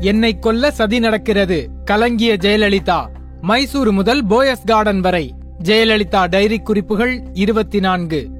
என்னை கொல்ல சதி நடக்கிறது. கலங்கிய ஜெயலலிதா மைசூரு முதல் போயஸ் கார்டன் வரை. ஜெயலலிதா டைரி குறிப்புகள் இருபத்தி நான்கு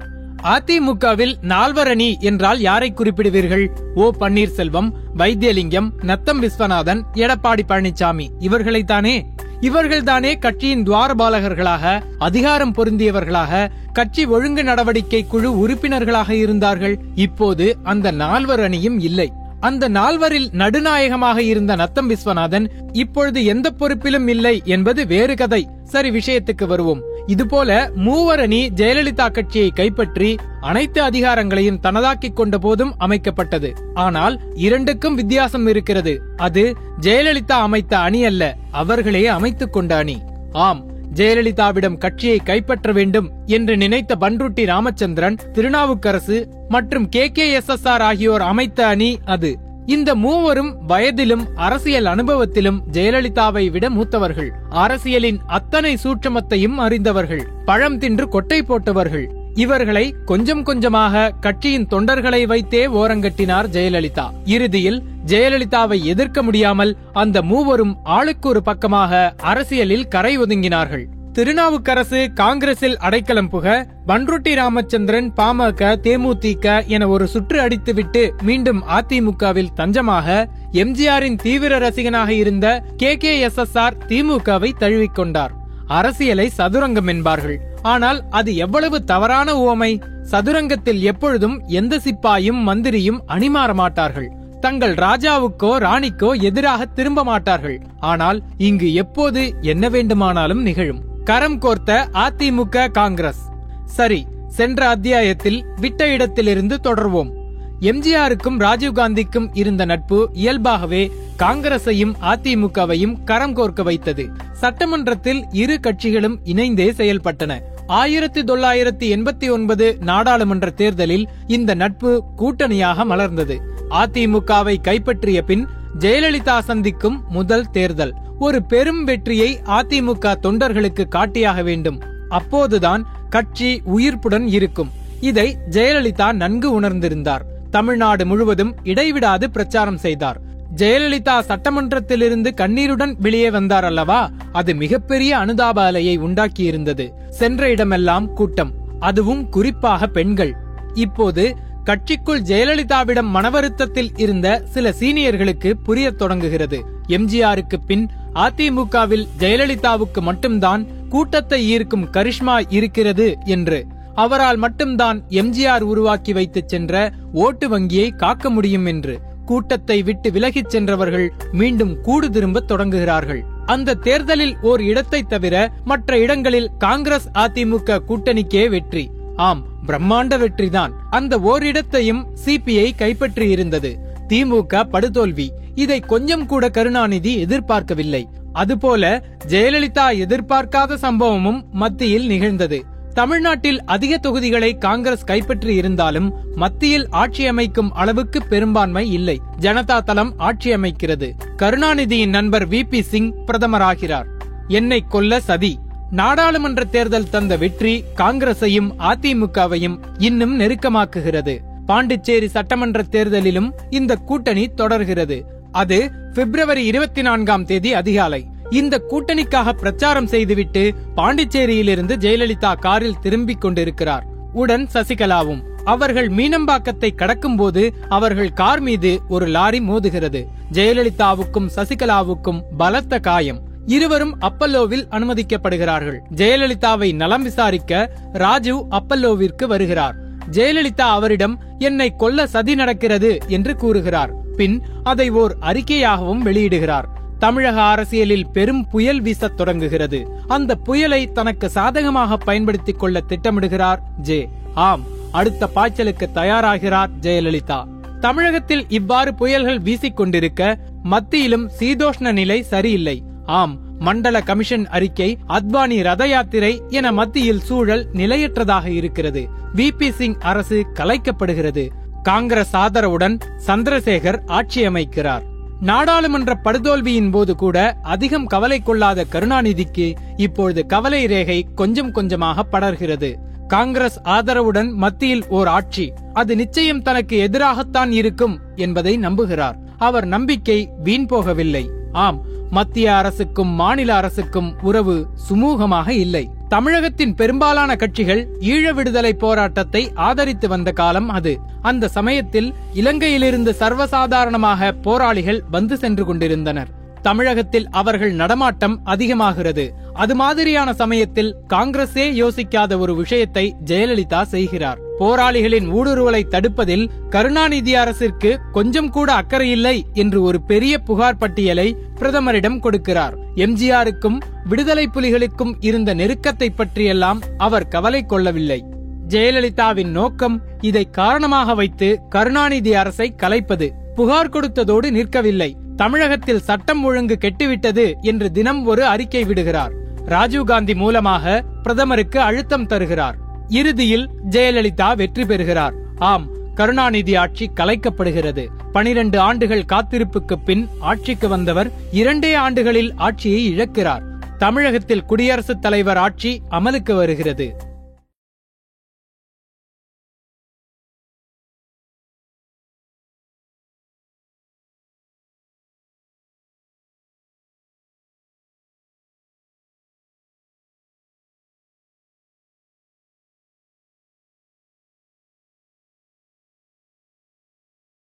அதிமுகவில் நால்வரணி என்றால் யாரை குறிப்பிடுவீர்கள்? ஓ பன்னீர்செல்வம் வைத்தியலிங்கம் நத்தம் விஸ்வநாதன் எடப்பாடி பழனிசாமி இவர்களைத்தானே? இவர்கள்தானே கட்சியின் துவாரபாலகர்களாக அதிகாரம் பொருந்தியவர்களாக கட்சி ஒழுங்கு நடவடிக்கை குழு உறுப்பினர்களாக இருந்தார்கள். இப்போது அந்த நால்வர் அணியும் இல்லை. அந்த நால்வரில் நடுநாயகமாக இருந்த நத்தம் விஸ்வநாதன் இப்பொழுது எந்த பொறுப்பிலும் இல்லை என்பது வேறு கதை. சரி விஷயத்துக்கு வருவோம். இதுபோல மூவரணி ஜெயலலிதா கட்சியை கைப்பற்றி அனைத்து அதிகாரங்களையும் தனதாக்கிக் கொண்ட போதும் அமைக்கப்பட்டது. ஆனால் இரண்டுக்கும் வித்தியாசம் இருக்கிறது. அது ஜெயலலிதா அமைத்த அணி அல்ல அவர்களே அமைத்துக் கொண்ட அணி. ஆம் ஜெயலலிதாவிடம் கட்சியை கைப்பற்ற வேண்டும் என்று நினைத்த பன்ருட்டி ராமச்சந்திரன் திருநாவுக்கரசு மற்றும் K K S S R ஆகியோர் அமைத்த அணி அது. இந்த மூவரும் வயதிலும் அரசியல் அனுபவத்திலும் ஜெயலலிதாவை விட மூத்தவர்கள். அரசியலின் அத்தனை சூட்சமத்தையும் அறிந்தவர்கள். பழம் தின்று கொட்டை போட்டவர்கள். இவர்களை கொஞ்சம் கொஞ்சமாக கட்சியின் தொண்டர்களை வைத்தே ஓரங்கட்டினார் ஜெயலலிதா. இறுதியில் ஜெயலலிதாவை எதிர்க்க முடியாமல் அந்த மூவரும் ஆளுக்கு ஒரு பக்கமாக அரசியலில் கரை ஒதுங்கினார்கள். திருநாவுக்கரசு காங்கிரசில் அடைக்கலம் புக பன்ருட்டி ராமச்சந்திரன் பாமக தேமுதிக என ஒரு சுற்று அடித்துவிட்டு மீண்டும் அதிமுகவில் தஞ்சமாக எம்ஜிஆரின் தீவிர ரசிகனாக இருந்த K K S S R திமுகவை தழுவிக்கொண்டார். அரசியலை சதுரங்கம் என்பார்கள். ஆனால் அது எவ்வளவு தவறான உவமை? சதுரங்கத்தில் எப்பொழுதும் எந்த சிப்பாயும் மந்திரியும் அணிமாற மாட்டார்கள். தங்கள் ராஜாவுக்கோ ராணிக்கோ எதிராக திரும்ப மாட்டார்கள். ஆனால் இங்கு எப்போது என்ன வேண்டுமானாலும் நிகழும். கரம் கோர்த்த அதிமுக காங்கிரஸ். சரி சென்ற அத்தியாயத்தில் விட்ட இடத்திலிருந்து தொடர்வோம். எம்ஜிஆருக்கும் ராஜீவ்காந்திக்கும் இருந்த நட்பு இயல்பாகவே காங்கிரசையும் அதிமுகவையும் கரம் கோர்க்க வைத்தது. சட்டமன்றத்தில் இரு கட்சிகளும் இணைந்தே செயல்பட்டன. ஆயிரத்தி தொள்ளாயிரத்தி எண்பத்தி ஒன்பது நாடாளுமன்ற தேர்தலில் இந்த நட்பு கூட்டணியாக மலர்ந்தது. அதிமுகவை கைப்பற்றிய பின் ஜெயலலிதா சந்திக்கும் முதல் தேர்தல். ஒரு பெரும் வெற்றியை அதிமுக தொண்டர்களுக்கு காட்டியாக வேண்டும். அப்போதுதான் கட்சி உயிர்ப்புடன் இருக்கும். இதை ஜெயலலிதா நன்கு உணர்ந்திருந்தார். தமிழ்நாடு முழுவதும் இடைவிடாது பிரச்சாரம் செய்தார். ஜெயலலிதா சட்டமன்றத்திலிருந்து கண்ணீருடன் வெளியே வந்தார் அல்லவா? அது மிகப்பெரிய அனுதாப அலையை உண்டாக்கியிருந்தது. சென்ற இடமெல்லாம் கூட்டம். அதுவும் குறிப்பாக பெண்கள். இப்போது கட்சிக்குள் ஜெயலலிதாவிடம் மனவருத்தத்தில் இருந்த சில சீனியர்களுக்கு புரிய தொடங்குகிறது. எம்ஜிஆருக்கு பின் அதிமுகவில் ஜெயலலிதாவுக்கு மட்டும்தான் கூட்டத்தை ஈர்க்கும் கரிஷ்மா இருக்கிறது என்று. அவரால் மட்டும்தான் எம்ஜிஆர் உருவாக்கி வைத்துச் சென்ற ஓட்டு வங்கியை காக்க முடியும் என்று. கூட்டத்தை விட்டு விலகிச் சென்றவர்கள் மீண்டும் கூடு திரும்ப தொடங்குகிறார்கள். அந்த தேர்தலில் ஓர் இடத்தை தவிர மற்ற இடங்களில் காங்கிரஸ் அதிமுக கூட்டணிக்கே வெற்றி. ஆம் பிரம்மாண்ட வெற்றிதான். அந்த ஓரிடத்தையும் சிபிஐ கைப்பற்றியிருந்தது. திமுக படுதோல்வி. இதை கொஞ்சம் கூட கருணாநிதி எதிர்பார்க்கவில்லை. அதுபோல ஜெயலலிதா எதிர்பார்க்காத சம்பவமும் மத்தியில் நிகழ்ந்தது. தமிழ்நாட்டில் அதிக தொகுதிகளை காங்கிரஸ் கைப்பற்றி இருந்தாலும் மத்தியில் ஆட்சி அமைக்கும் அளவுக்கு பெரும்பான்மை இல்லை. ஜனதா தளம் ஆட்சி அமைக்கிறது. கருணாநிதியின் நண்பர் வி. பி. சிங் பிரதமராகிறார். என்னை கொல்ல சதி. நாடாளுமன்ற தேர்தல் தந்த வெற்றி காங்கிரசையும் அதிமுகவையும் இன்னும் நெருக்கமாக்குகிறது. பாண்டிச்சேரி சட்டமன்ற தேர்தலிலும் இந்த கூட்டணி தொடர்கிறது. அது பிப்ரவரி இருபத்தி நான்காம் தேதி அதிகாலை. இந்த கூட்டணிக்காக பிரச்சாரம் செய்துவிட்டு பாண்டிச்சேரியிலிருந்து ஜெயலலிதா காரில் திரும்பிக் கொண்டிருக்கிறார். உடன் சசிகலாவும். அவர்கள் மீனம்பாக்கத்தை கடக்கும்போது அவர்கள் கார் மீது ஒரு லாரி மோதுகிறது. ஜெயலலிதாவுக்கும் சசிகலாவுக்கும் பலத்த காயம். இருவரும் அப்பல்லோவில் அனுமதிக்கப்படுகிறார்கள். ஜெயலலிதாவை நலம் விசாரிக்க ராஜீவ் அப்பல்லோவிற்கு வருகிறார். ஜெயலலிதா அவரிடம் என்னை கொல்ல சதி நடக்கிறது என்று கூறுகிறார். பின் அதை ஓர் அறிக்கையாகவும் வெளியிடுகிறார். தமிழக அரசியலில் பெரும் புயல் வீசத் தொடங்குகிறது. அந்த புயலை தனக்கு சாதகமாக பயன்படுத்திக் கொள்ள திட்டமிடுகிறார் ஜே. ஆம். அடுத்த பாய்ச்சலுக்கு தயாராகிறார் ஜெயலலிதா. தமிழகத்தில் இவ்வாறு புயல்கள் வீசிக் கொண்டிருக்க மத்தியிலும் சீதோஷ்ண நிலை சரியில்லை. ஆம். மண்டல கமிஷன் அறிக்கை அத்வானி ரத யாத்திரை என மத்தியில் சூழல் நிலையற்றதாக இருக்கிறது. வி. பி. சிங் அரசு கலைக்கப்படுகிறது. காங்கிரஸ் ஆதரவுடன் சந்திரசேகர் ஆட்சி அமைக்கிறார் நாடாளுமன்ற படுதோல்வியின் போது கூட அதிகம் கவலை கொள்ளாத கருணாநிதிக்கு இப்பொழுது கவலை ரேகை கொஞ்சம் கொஞ்சமாக படர்கிறது. காங்கிரஸ் ஆதரவுடன் மத்தியில் ஓர் ஆட்சி. அது நிச்சயம் தனக்கு எதிராகத்தான் இருக்கும் என்பதை நம்புகிறார். அவர் நம்பிக்கை வீண் போகவில்லை. ஆம் மத்திய அரசுக்கும் மாநில அரசுக்கும் உறவு சுமூகமாக இல்லை. தமிழகத்தின் பெரும்பாலான கட்சிகள் ஈழ விடுதலை போராட்டத்தை ஆதரித்து வந்த காலம் அது. அந்த சமயத்தில் இலங்கையிலிருந்து சர்வசாதாரணமாக போராளிகள் வந்து சென்று கொண்டிருந்தனர். தமிழகத்தில் அவர்கள் நடமாட்டம் அதிகமாகிறது. அது மாதிரியான சமயத்தில் காங்கிரஸே யோசிக்காத ஒரு விஷயத்தை ஜெயலலிதா செய்கிறார். போராளிகளின் ஊடுருவலை தடுப்பதில் கருணாநிதி அரசிற்கு கொஞ்சம் கூட அக்கறை இல்லை என்று ஒரு பெரிய புகார் பட்டியலை பிரதமரிடம் கொடுக்கிறார். எம்ஜிஆருக்கும் விடுதலை புலிகளுக்கும் இருந்த நெருக்கத்தை பற்றியெல்லாம் அவர் கவலை கொள்ளவில்லை. ஜெயலலிதாவின் நோக்கம் இதை காரணமாக வைத்து கருணாநிதி அரசை கலைப்பது. புகார் கொடுத்ததோடு நிற்கவில்லை. தமிழகத்தில் சட்டம் ஒழுங்கு கெட்டுவிட்டது என்று தினம் ஒரு அறிக்கை விடுகிறார். ராஜீவ்காந்தி மூலமாக பிரதமருக்கு அழுத்தம் தருகிறார். இறுதியில் ஜெயலலிதா வெற்றி பெறுகிறார். ஆம் கருணாநிதி ஆட்சி கலைக்கப்படுகிறது. பனிரெண்டு ஆண்டுகள் காத்திருப்புக்கு பின் ஆட்சிக்கு வந்தவர் இரண்டே ஆண்டுகளில் ஆட்சியை இழக்கிறார். தமிழகத்தில் குடியரசுத் தலைவர் ஆட்சி அமலுக்கு வருகிறது.